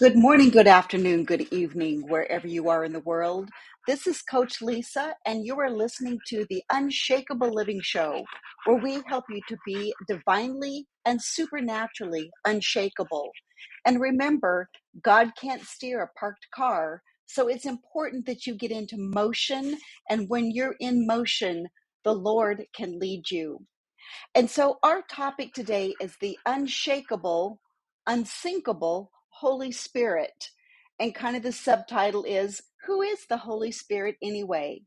Good morning, good afternoon, good evening, wherever you are in the world. This is Coach Lysa, and you are listening to the Unshakable Living Show, where we help you to be divinely and supernaturally unshakable. And remember, God can't steer a parked car, so it's important that you get into motion. And when you're in motion, the Lord can lead you. And so our topic today is the unshakable, unsinkable Holy Spirit. And kind of the subtitle is Who is the Holy Spirit anyway?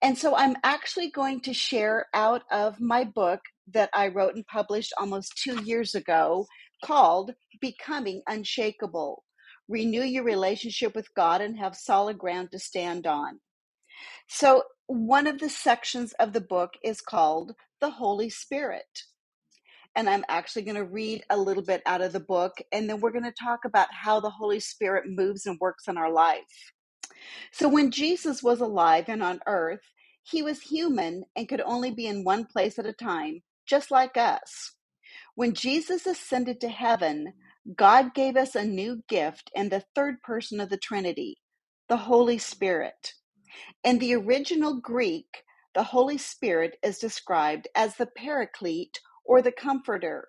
And so I'm actually going to share out of my book that I wrote and published almost two years ago called Becoming Unshakeable. Renew your relationship with God and have solid ground to stand on. So, one of the sections of the book is called the Holy Spirit. And I'm actually going to read a little bit out of the book, and then we're going to talk about how the Holy Spirit moves and works in our life. So, when Jesus was alive and on earth, he was human and could only be in one place at a time, just like us. When Jesus ascended to heaven, God gave us a new gift and the third person of the Trinity, the Holy Spirit. In the original Greek, the Holy Spirit is described as the Paraclete or the Comforter.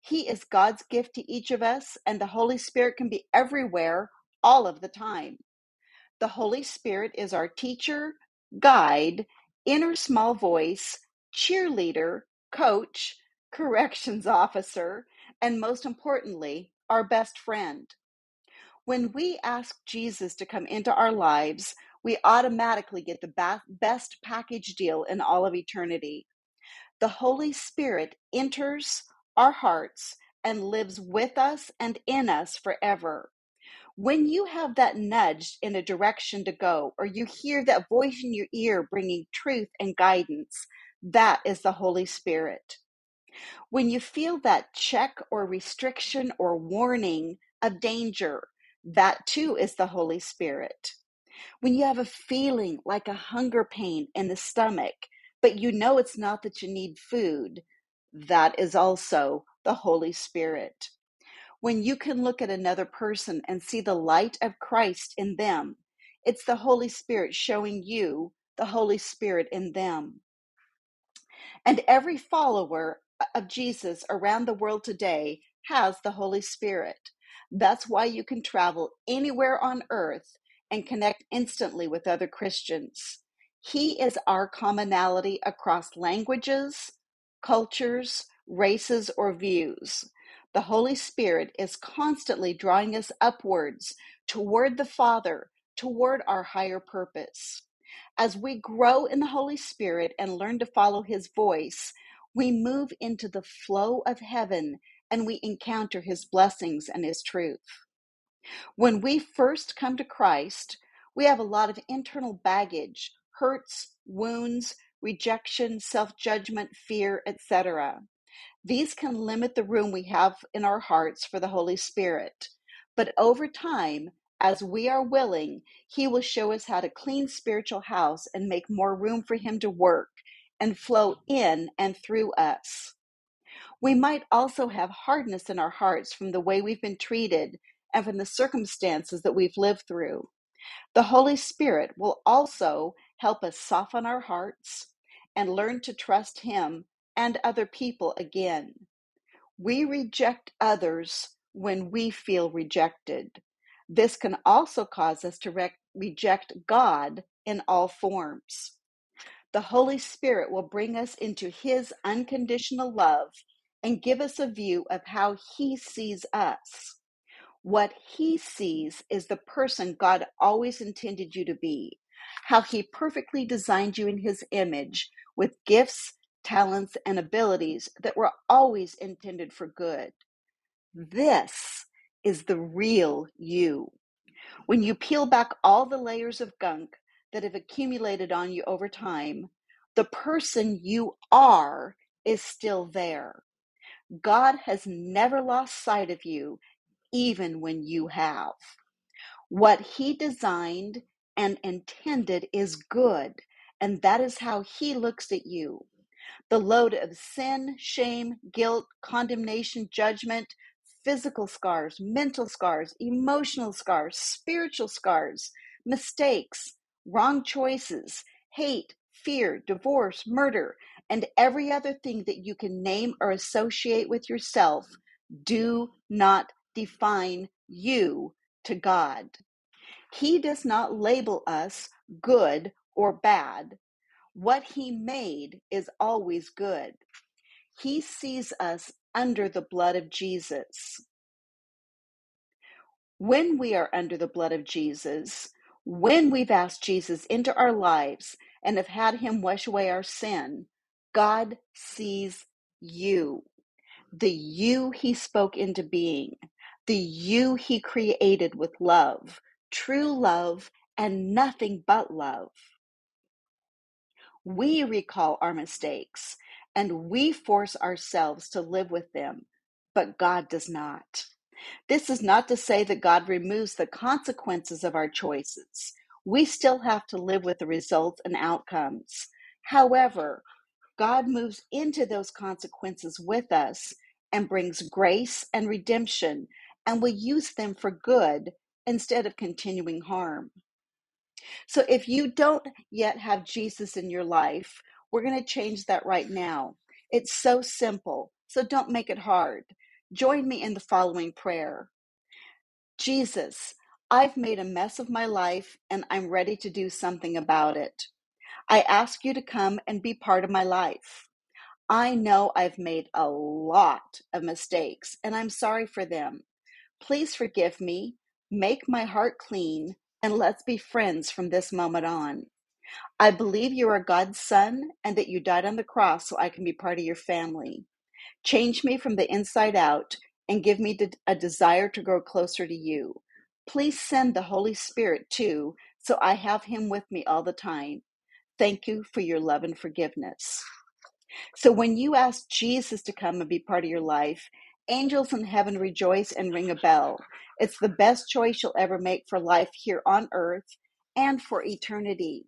He is God's gift to each of us, and the Holy Spirit can be everywhere all of the time. The Holy Spirit is our teacher, guide, inner small voice, cheerleader, coach, corrections officer, and most importantly, our best friend. When we ask Jesus to come into our lives, we automatically get the best package deal in all of eternity. The Holy Spirit enters our hearts and lives with us and in us forever. When you have that nudge in a direction to go, or you hear that voice in your ear bringing truth and guidance, that is the Holy Spirit. When you feel that check or restriction or warning of danger, that too is the Holy Spirit. When you have a feeling like a hunger pain in the stomach, but you know it's not that you need food, that is also the Holy Spirit. When you can look at another person and see the light of Christ in them, it's the Holy Spirit showing you the Holy Spirit in them. And every follower of Jesus around the world today has the Holy Spirit. That's why you can travel anywhere on earth and connect instantly with other Christians. He is our commonality across languages, cultures, races, or views. The Holy Spirit is constantly drawing us upwards toward the Father, toward our higher purpose. As we grow in the Holy Spirit and learn to follow His voice, we move into the flow of heaven and we encounter His blessings and His truth. When we first come to Christ, we have a lot of internal baggage, hurts, wounds, rejection, self judgment, fear, etc. These can limit the room we have in our hearts for the Holy Spirit. But over time, as we are willing, He will show us how to clean spiritual house and make more room for Him to work and flow in and through us. We might also have hardness in our hearts from the way we've been treated and from the circumstances that we've lived through. The Holy Spirit will also help us soften our hearts and learn to trust Him and other people again. We reject others when we feel rejected. This can also cause us to rec- reject God in all forms. The Holy Spirit will bring us into His unconditional love and give us a view of how He sees us. What He sees is the person God always intended you to be, how He perfectly designed you in His image with gifts, talents, and abilities that were always intended for good. This is the real you. When you peel back all the layers of gunk that have accumulated on you over time, the person you are is still there. God has never lost sight of you, even when you have. What He designed and intended is good, and that is how He looks at you. The load of sin, shame, guilt, condemnation, judgment, physical scars, mental scars, emotional scars, spiritual scars, mistakes, wrong choices, hate, fear, divorce, murder, and every other thing that you can name or associate with yourself do not define you to God. He does not label us good or bad. What He made is always good. He sees us under the blood of Jesus. When we are under the blood of Jesus, when we've asked Jesus into our lives and have had Him wash away our sin, God sees you, the you He spoke into being, the you He created with love, true love, and nothing but love. We recall our mistakes and we force ourselves to live with them, but God does not. This is not to say that God removes the consequences of our choices. We still have to live with the results and outcomes. However, God moves into those consequences with us and brings grace and redemption, and will use them for good instead of continuing harm. So if you don't yet have Jesus in your life, we're going to change that right now. It's so simple, so don't make it hard. Join me in the following prayer Jesus, I've made a mess of my life and I'm ready to do something about it. I ask you to come and be part of my life. I know I've made a lot of mistakes and I'm sorry for them. Please forgive me, make my heart clean, and let's be friends from this moment on. I believe you are God's son and that you died on the cross so I can be part of your family. Change me from the inside out and give me a desire to grow closer to you. Please send the Holy Spirit too, so I have him with me all the time. Thank you for your love and forgiveness. So when you ask Jesus to come and be part of your life, angels in heaven rejoice and ring a bell. It's the best choice you'll ever make for life here on earth and for eternity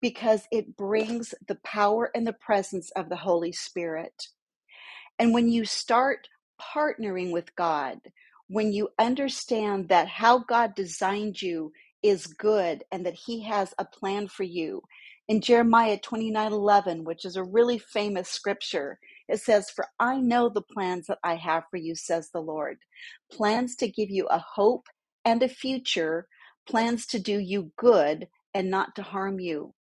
because it brings the power and the presence of the Holy Spirit. And when you start partnering with God, when you understand that how God designed you is good and that He has a plan for you. In Jeremiah 29 11, which is a really famous scripture, it says, For I know the plans that I have for you, says the Lord. Plans to give you a hope and a future, plans to do you good and not to harm you.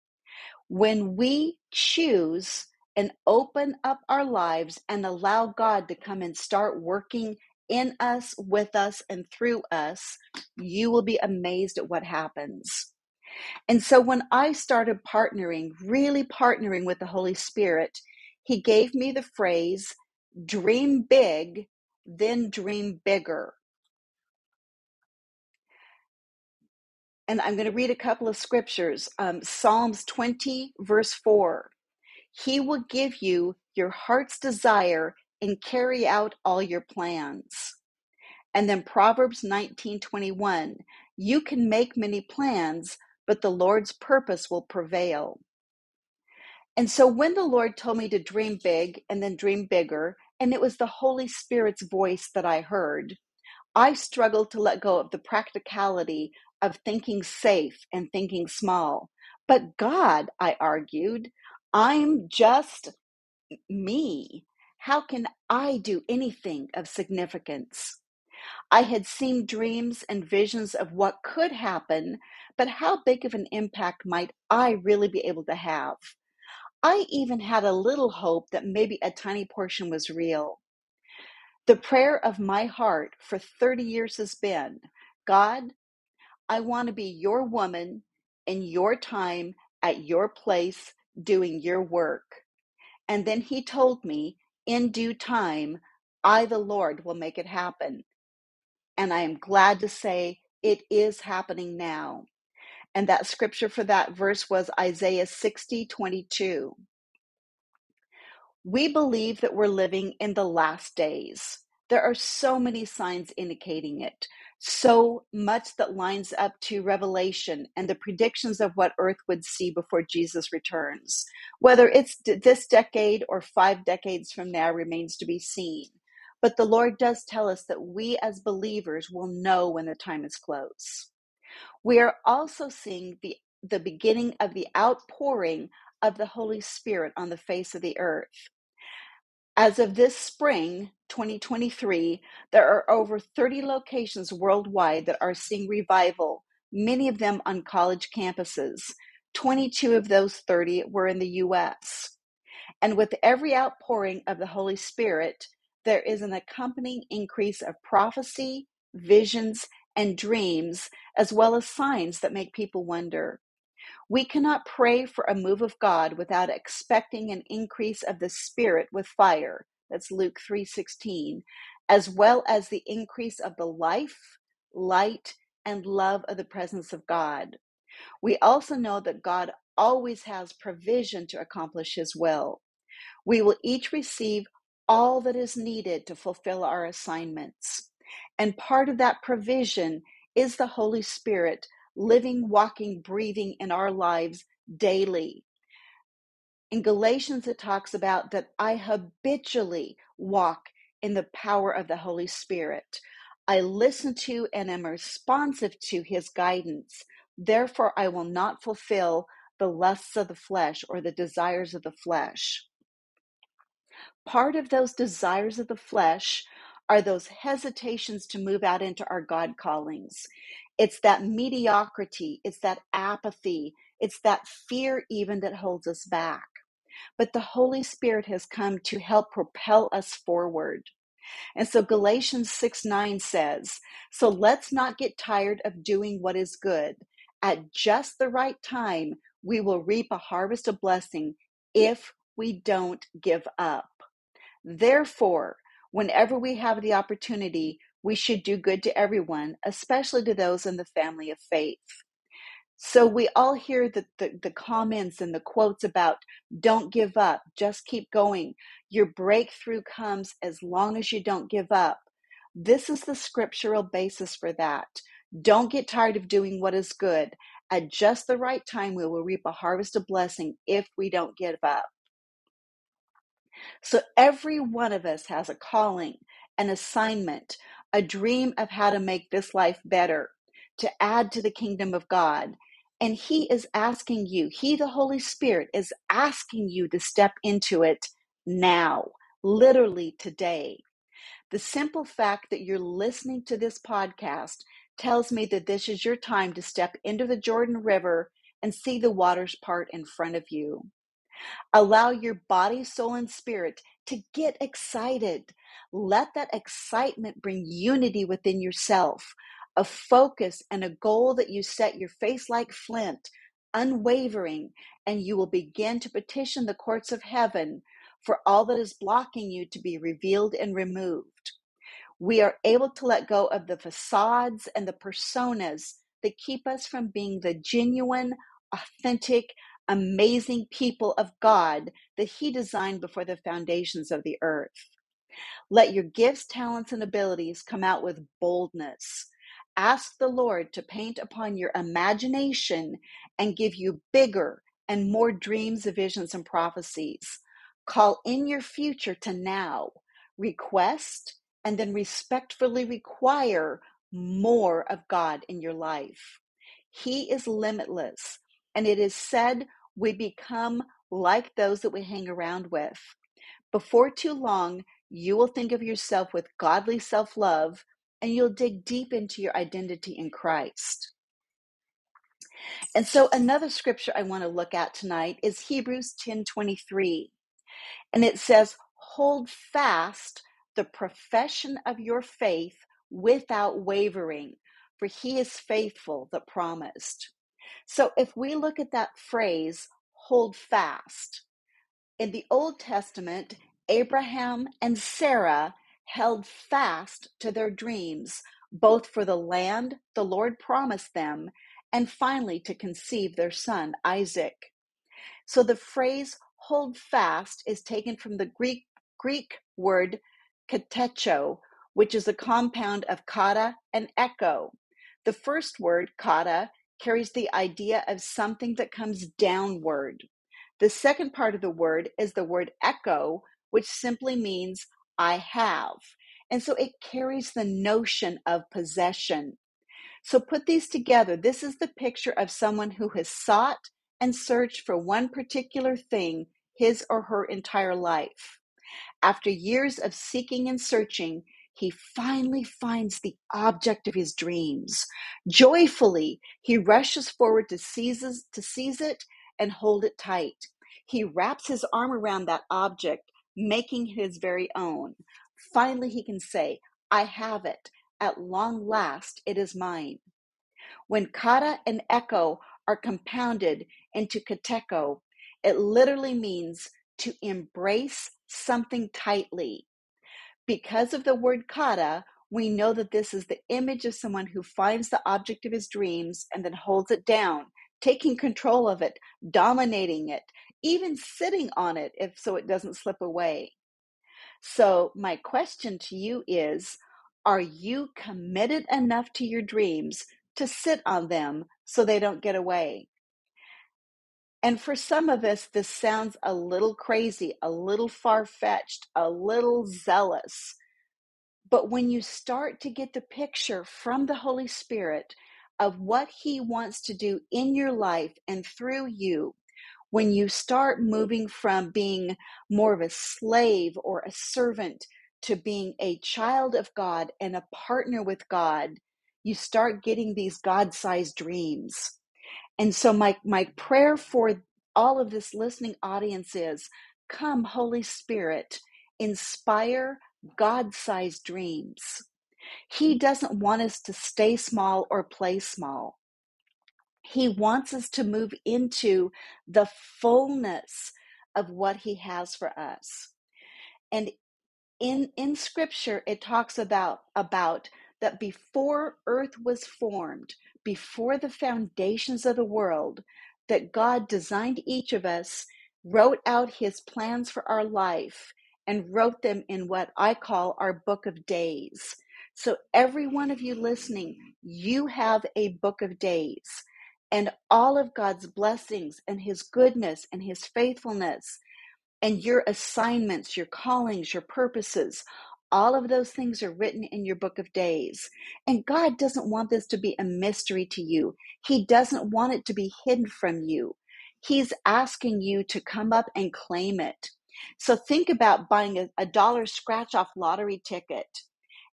When we choose and open up our lives and allow God to come and start working in us, with us, and through us, you will be amazed at what happens. And so when I started partnering, really partnering with the Holy Spirit, He gave me the phrase dream big, then dream bigger. And I'm going to read a couple of scriptures. Um, Psalms 20, verse 4. He will give you your heart's desire and carry out all your plans. And then Proverbs 19:21, you can make many plans, but the Lord's purpose will prevail. And so when the Lord told me to dream big and then dream bigger, and it was the Holy Spirit's voice that I heard, I struggled to let go of the practicality of thinking safe and thinking small. But God, I argued, I'm just me. How can I do anything of significance? I had seen dreams and visions of what could happen, but how big of an impact might I really be able to have? I even had a little hope that maybe a tiny portion was real. The prayer of my heart for 30 years has been God, I want to be your woman in your time at your place doing your work. And then he told me, in due time, I, the Lord, will make it happen. And I am glad to say it is happening now. And that scripture for that verse was Isaiah 60 22. We believe that we're living in the last days. There are so many signs indicating it, so much that lines up to Revelation and the predictions of what Earth would see before Jesus returns. Whether it's this decade or five decades from now remains to be seen. But the Lord does tell us that we as believers will know when the time is close. We are also seeing the, the beginning of the outpouring of the Holy Spirit on the face of the earth. As of this spring, 2023, there are over 30 locations worldwide that are seeing revival, many of them on college campuses. 22 of those 30 were in the US. And with every outpouring of the Holy Spirit, there is an accompanying increase of prophecy, visions, and dreams, as well as signs that make people wonder. We cannot pray for a move of God without expecting an increase of the Spirit with fire. That's Luke 3:16, as well as the increase of the life, light, and love of the presence of God. We also know that God always has provision to accomplish his will. We will each receive all that is needed to fulfill our assignments. And part of that provision is the Holy Spirit living, walking, breathing in our lives daily. In Galatians, it talks about that I habitually walk in the power of the Holy Spirit. I listen to and am responsive to his guidance. Therefore, I will not fulfill the lusts of the flesh or the desires of the flesh. Part of those desires of the flesh are those hesitations to move out into our God callings. It's that mediocrity, it's that apathy, it's that fear even that holds us back. But the Holy Spirit has come to help propel us forward. And so Galatians 6 9 says, So let's not get tired of doing what is good. At just the right time, we will reap a harvest of blessing if we don't give up. Therefore, whenever we have the opportunity, we should do good to everyone, especially to those in the family of faith. So we all hear the, the, the, comments and the quotes about don't give up, just keep going. Your breakthrough comes as long as you don't give up. This is the scriptural basis for that. Don't get tired of doing what is good. At just the right time, we will reap a harvest of blessing if we don't give up. So every one of us has a calling, an assignment, a dream of how to make this life better, to add to the kingdom of God. And He is asking you, He, the Holy Spirit, is asking you to step into it now, literally today. The simple fact that you're listening to this podcast tells me that this is your time to step into the Jordan River and see the waters part in front of you. Allow your body, soul, and spirit to get excited. Let that excitement bring unity within yourself, a focus and a goal that you set your face like flint, unwavering, and you will begin to petition the courts of heaven for all that is blocking you to be revealed and removed. We are able to let go of the facades and the personas that keep us from being the genuine, authentic, amazing people of God that He designed before the foundations of the earth. Let your gifts, talents, and abilities come out with boldness. Ask the Lord to paint upon your imagination and give you bigger and more dreams, visions, and prophecies. Call in your future to now. Request and then respectfully require more of God in your life. He is limitless, and it is said we become like those that we hang around with. Before too long, you will think of yourself with godly self love and you'll dig deep into your identity in Christ. And so another scripture I want to look at tonight is Hebrews 10:23. And it says, "Hold fast the profession of your faith without wavering, for he is faithful that promised." So if we look at that phrase, hold fast, in the Old Testament, Abraham and Sarah held fast to their dreams, both for the land the Lord promised them and finally to conceive their son, Isaac. So the phrase hold fast is taken from the Greek, Greek word katecho, which is a compound of kata and echo. The first word, kata, carries the idea of something that comes downward. The second part of the word is the word echo, which simply means I have. And so it carries the notion of possession. So put these together. This is the picture of someone who has sought and searched for one particular thing his or her entire life. After years of seeking and searching, he finally finds the object of his dreams. Joyfully, he rushes forward to seize, to seize it and hold it tight. He wraps his arm around that object, making it his very own. Finally, he can say, I have it. At long last, it is mine. When kata and echo are compounded into katecho, it literally means to embrace something tightly. Because of the word kata, we know that this is the image of someone who finds the object of his dreams and then holds it down, taking control of it, dominating it, even sitting on it if so it doesn't slip away. So, my question to you is Are you committed enough to your dreams to sit on them so they don't get away? And for some of us, this sounds a little crazy, a little far fetched, a little zealous. But when you start to get the picture from the Holy Spirit of what He wants to do in your life and through you, when you start moving from being more of a slave or a servant to being a child of God and a partner with God, you start getting these God sized dreams. And so, my, my prayer for all of this listening audience is come, Holy Spirit, inspire God sized dreams. He mm. doesn't want us to stay small or play small. He wants us to move into the fullness of what He has for us. And in, in Scripture, it talks about, about that before earth was formed, before the foundations of the world, that God designed each of us, wrote out His plans for our life, and wrote them in what I call our book of days. So, every one of you listening, you have a book of days and all of God's blessings and His goodness and His faithfulness and your assignments, your callings, your purposes. All of those things are written in your book of days. And God doesn't want this to be a mystery to you. He doesn't want it to be hidden from you. He's asking you to come up and claim it. So think about buying a, a dollar scratch off lottery ticket,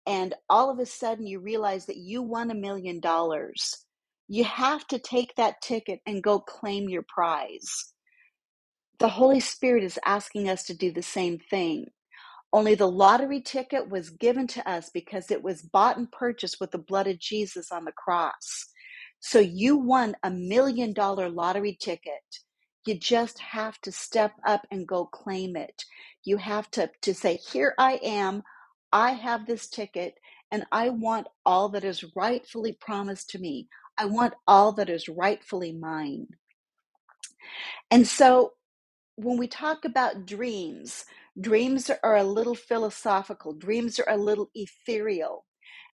and all of a sudden you realize that you won a million dollars you have to take that ticket and go claim your prize. The Holy Spirit is asking us to do the same thing. Only the lottery ticket was given to us because it was bought and purchased with the blood of Jesus on the cross. So you won a million dollar lottery ticket. You just have to step up and go claim it. You have to, to say, Here I am. I have this ticket and I want all that is rightfully promised to me. I want all that is rightfully mine. And so when we talk about dreams, dreams are a little philosophical, dreams are a little ethereal.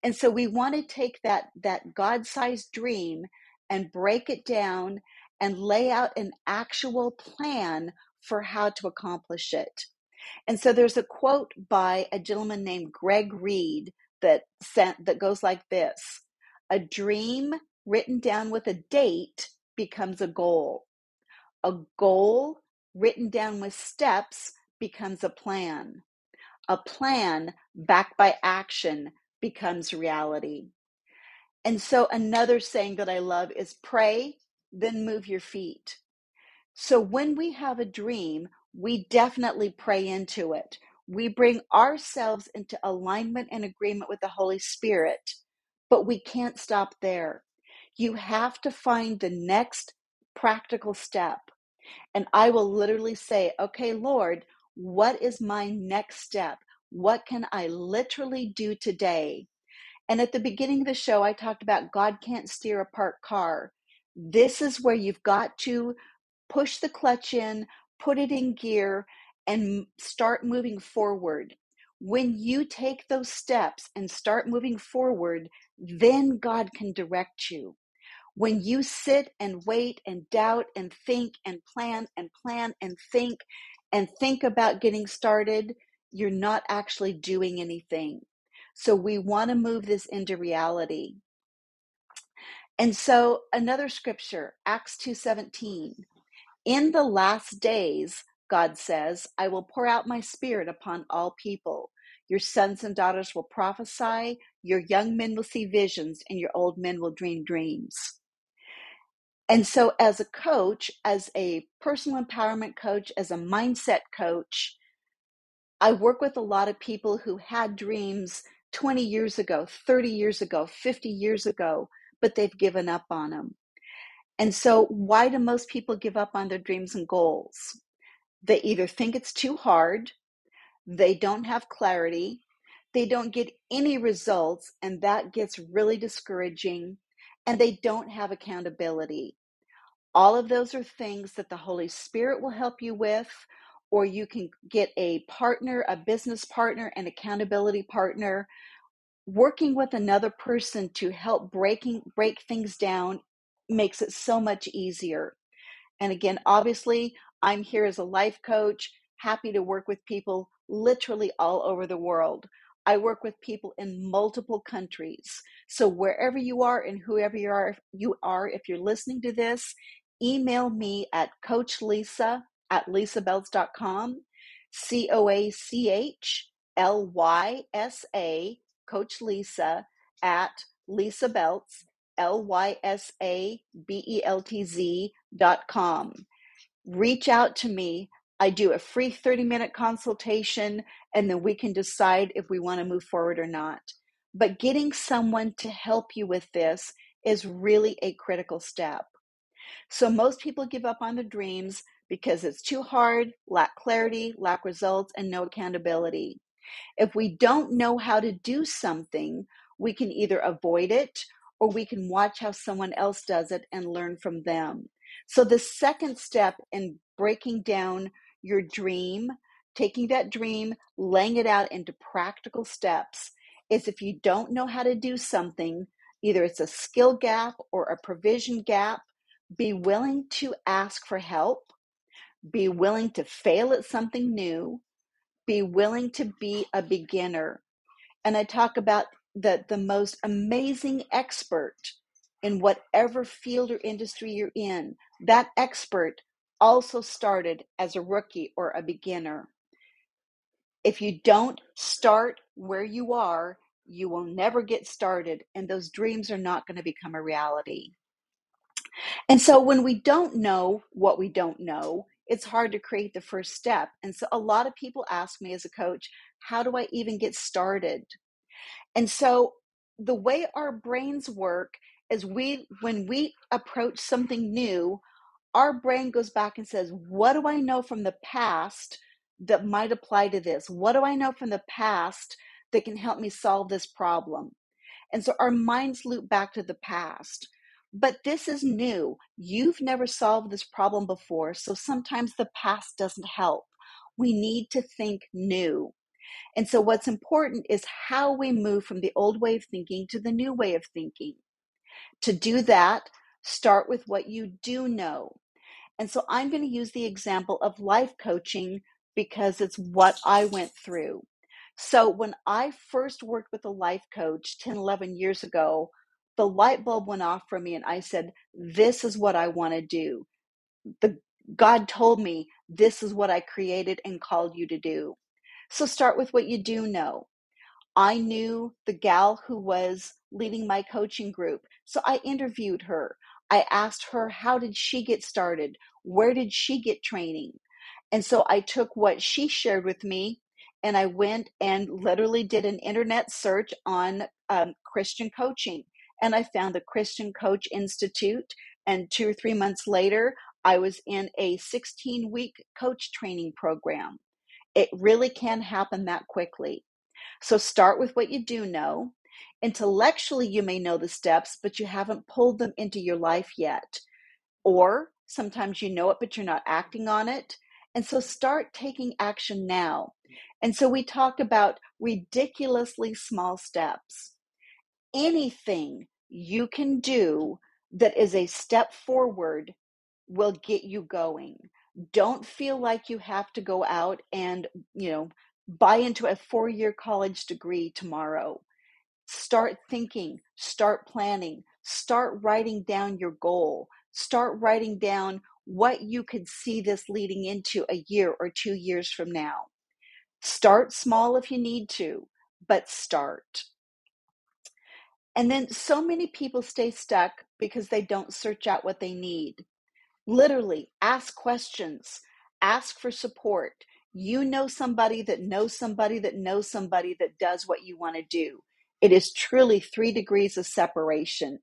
And so we want to take that, that God sized dream and break it down and lay out an actual plan for how to accomplish it. And so there's a quote by a gentleman named Greg Reid that sent that goes like this a dream written down with a date becomes a goal. A goal written down with steps becomes a plan. A plan backed by action becomes reality. And so, another saying that I love is pray, then move your feet. So, when we have a dream, we definitely pray into it. We bring ourselves into alignment and agreement with the Holy Spirit, but we can't stop there. You have to find the next practical step. And I will literally say, okay, Lord, what is my next step? What can I literally do today? And at the beginning of the show, I talked about God can't steer a parked car. This is where you've got to push the clutch in, put it in gear, and start moving forward. When you take those steps and start moving forward, then God can direct you. When you sit and wait and doubt and think and plan and plan and think and think about getting started, you're not actually doing anything. So we want to move this into reality. And so another scripture, Acts 2:17. In the last days, God says, I will pour out my spirit upon all people. Your sons and daughters will prophesy, your young men will see visions, and your old men will dream dreams. And so, as a coach, as a personal empowerment coach, as a mindset coach, I work with a lot of people who had dreams 20 years ago, 30 years ago, 50 years ago, but they've given up on them. And so, why do most people give up on their dreams and goals? They either think it's too hard, they don't have clarity, they don't get any results, and that gets really discouraging, and they don't have accountability. All of those are things that the Holy Spirit will help you with, or you can get a partner, a business partner, an accountability partner. Working with another person to help breaking break things down makes it so much easier. And again, obviously, I'm here as a life coach, happy to work with people literally all over the world. I work with people in multiple countries. So wherever you are and whoever you are, you are, if you're listening to this, email me at Coach Lysa at lysabeltz.com, C O A C H L Y S A, Coach Lysa at Lysa Beltz, L Y S A B E L T Z dot com. Reach out to me. I do a free 30 minute consultation, and then we can decide if we want to move forward or not. But getting someone to help you with this is really a critical step. So most people give up on their dreams because it's too hard, lack clarity, lack results, and no accountability. If we don't know how to do something, we can either avoid it or we can watch how someone else does it and learn from them. So, the second step in breaking down your dream, taking that dream, laying it out into practical steps, is if you don't know how to do something, either it's a skill gap or a provision gap, be willing to ask for help, be willing to fail at something new, be willing to be a beginner. And I talk about the, the most amazing expert in whatever field or industry you're in. That expert also started as a rookie or a beginner. If you don't start where you are, you will never get started, and those dreams are not going to become a reality. And so when we don't know what we don't know, it's hard to create the first step. And so a lot of people ask me as a coach, how do I even get started? And so the way our brains work is we when we approach something new, our brain goes back and says, what do I know from the past that might apply to this? What do I know from the past that can help me solve this problem? And so our minds loop back to the past. But this is new. You've never solved this problem before, so sometimes the past doesn't help. We need to think new. And so, what's important is how we move from the old way of thinking to the new way of thinking. To do that, start with what you do know. And so, I'm going to use the example of life coaching because it's what I went through. So, when I first worked with a life coach 10, 11 years ago, the light bulb went off for me and I said, This is what I want to do. The God told me this is what I created and called you to do. So start with what you do know. I knew the gal who was leading my coaching group. So I interviewed her. I asked her, how did she get started? Where did she get training? And so I took what she shared with me and I went and literally did an internet search on um, Christian coaching and I found the Christian Coach Institute. And two or three months later, I was in a 16 week coach training program. It really can happen that quickly. So start with what you do know. Intellectually, you may know the steps, but you haven't pulled them into your life yet. Or sometimes you know it, but you're not acting on it. And so start taking action now. And so we talk about ridiculously small steps anything you can do that is a step forward will get you going. Don't feel like you have to go out and, you know, buy into a four year college degree tomorrow. Start thinking, start planning, start writing down your goal, start writing down what you could see this leading into a year or two years from now. Start small if you need to, but start. And then so many people stay stuck because they don't search out what they need. Literally, ask questions, ask for support. You know somebody that knows somebody that knows somebody that does what you want to do. It is truly three degrees of separation.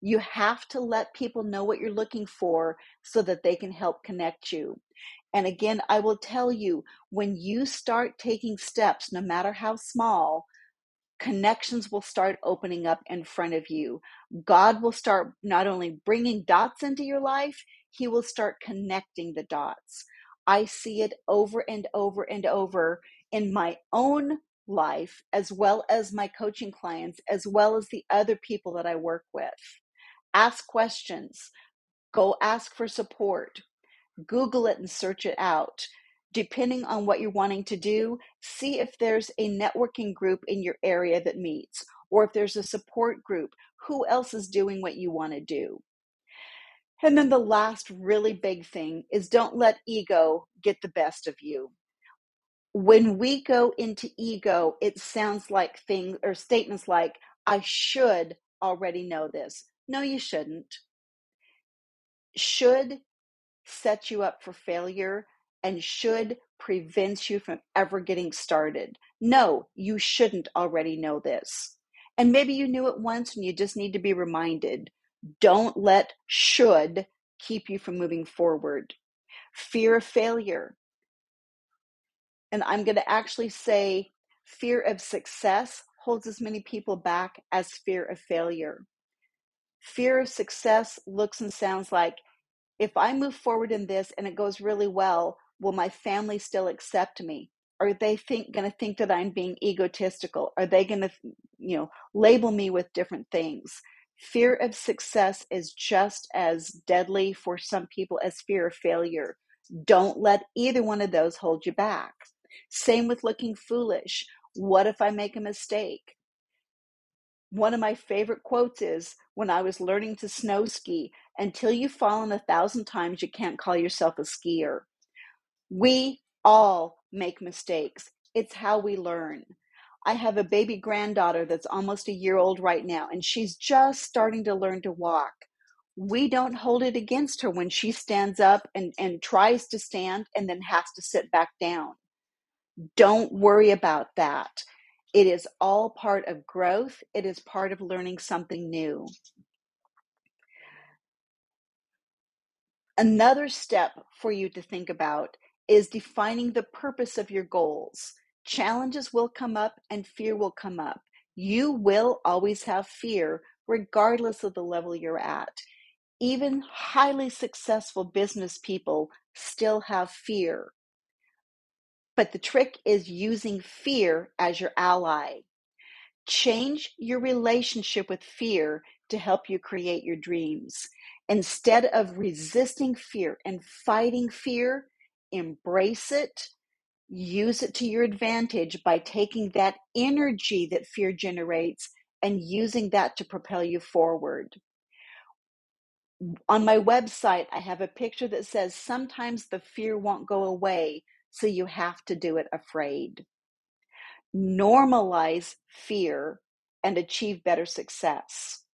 You have to let people know what you're looking for so that they can help connect you. And again, I will tell you when you start taking steps, no matter how small, connections will start opening up in front of you. God will start not only bringing dots into your life, He will start connecting the dots. I see it over and over and over in my own life, as well as my coaching clients, as well as the other people that I work with. Ask questions, go ask for support, Google it and search it out. Depending on what you're wanting to do, see if there's a networking group in your area that meets, or if there's a support group. Who else is doing what you want to do? And then the last really big thing is don't let ego get the best of you. When we go into ego, it sounds like things or statements like, I should already know this. No, you shouldn't. Should set you up for failure and should prevent you from ever getting started. No, you shouldn't already know this. And maybe you knew it once and you just need to be reminded. Don't let should keep you from moving forward. Fear of failure. And I'm going to actually say fear of success holds as many people back as fear of failure. Fear of success looks and sounds like if I move forward in this and it goes really well, will my family still accept me? Are they think going to think that I'm being egotistical? Are they going to, you know, label me with different things? Fear of success is just as deadly for some people as fear of failure. Don't let either one of those hold you back. Same with looking foolish. What if I make a mistake? One of my favorite quotes is when I was learning to snow ski, until you've fallen a thousand times, you can't call yourself a skier. We all make mistakes. It's how we learn. I have a baby granddaughter that's almost a year old right now, and she's just starting to learn to walk. We don't hold it against her when she stands up and, and tries to stand and then has to sit back down. Don't worry about that. It is all part of growth, it is part of learning something new. Another step for you to think about is defining the purpose of your goals. Challenges will come up and fear will come up. You will always have fear, regardless of the level you're at. Even highly successful business people still have fear. But the trick is using fear as your ally. Change your relationship with fear to help you create your dreams. Instead of resisting fear and fighting fear, embrace it, use it to your advantage by taking that energy that fear generates and using that to propel you forward. On my website, I have a picture that says sometimes the fear won't go away, so you have to do it afraid. Normalize fear and achieve better success.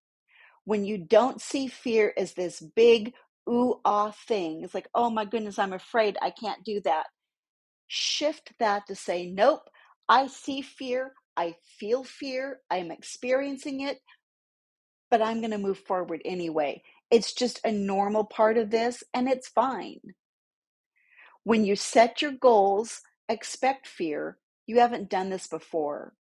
When you don't see fear as this big ooh ah thing, it's like, oh my goodness, I'm afraid I can't do that. Shift that to say, nope, I see fear, I feel fear, I'm experiencing it, but I'm going to move forward anyway. It's just a normal part of this, and it's fine. When you set your goals, expect fear. You haven't done this before.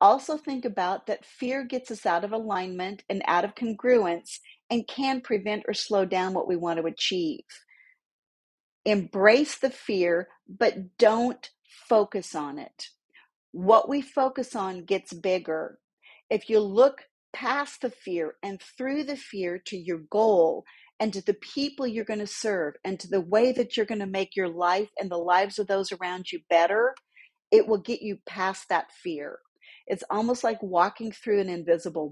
Also, think about that fear gets us out of alignment and out of congruence and can prevent or slow down what we want to achieve. Embrace the fear, but don't focus on it. What we focus on gets bigger. If you look past the fear and through the fear to your goal and to the people you're going to serve and to the way that you're going to make your life and the lives of those around you better, it will get you past that fear. It's almost like walking through an invisible wall.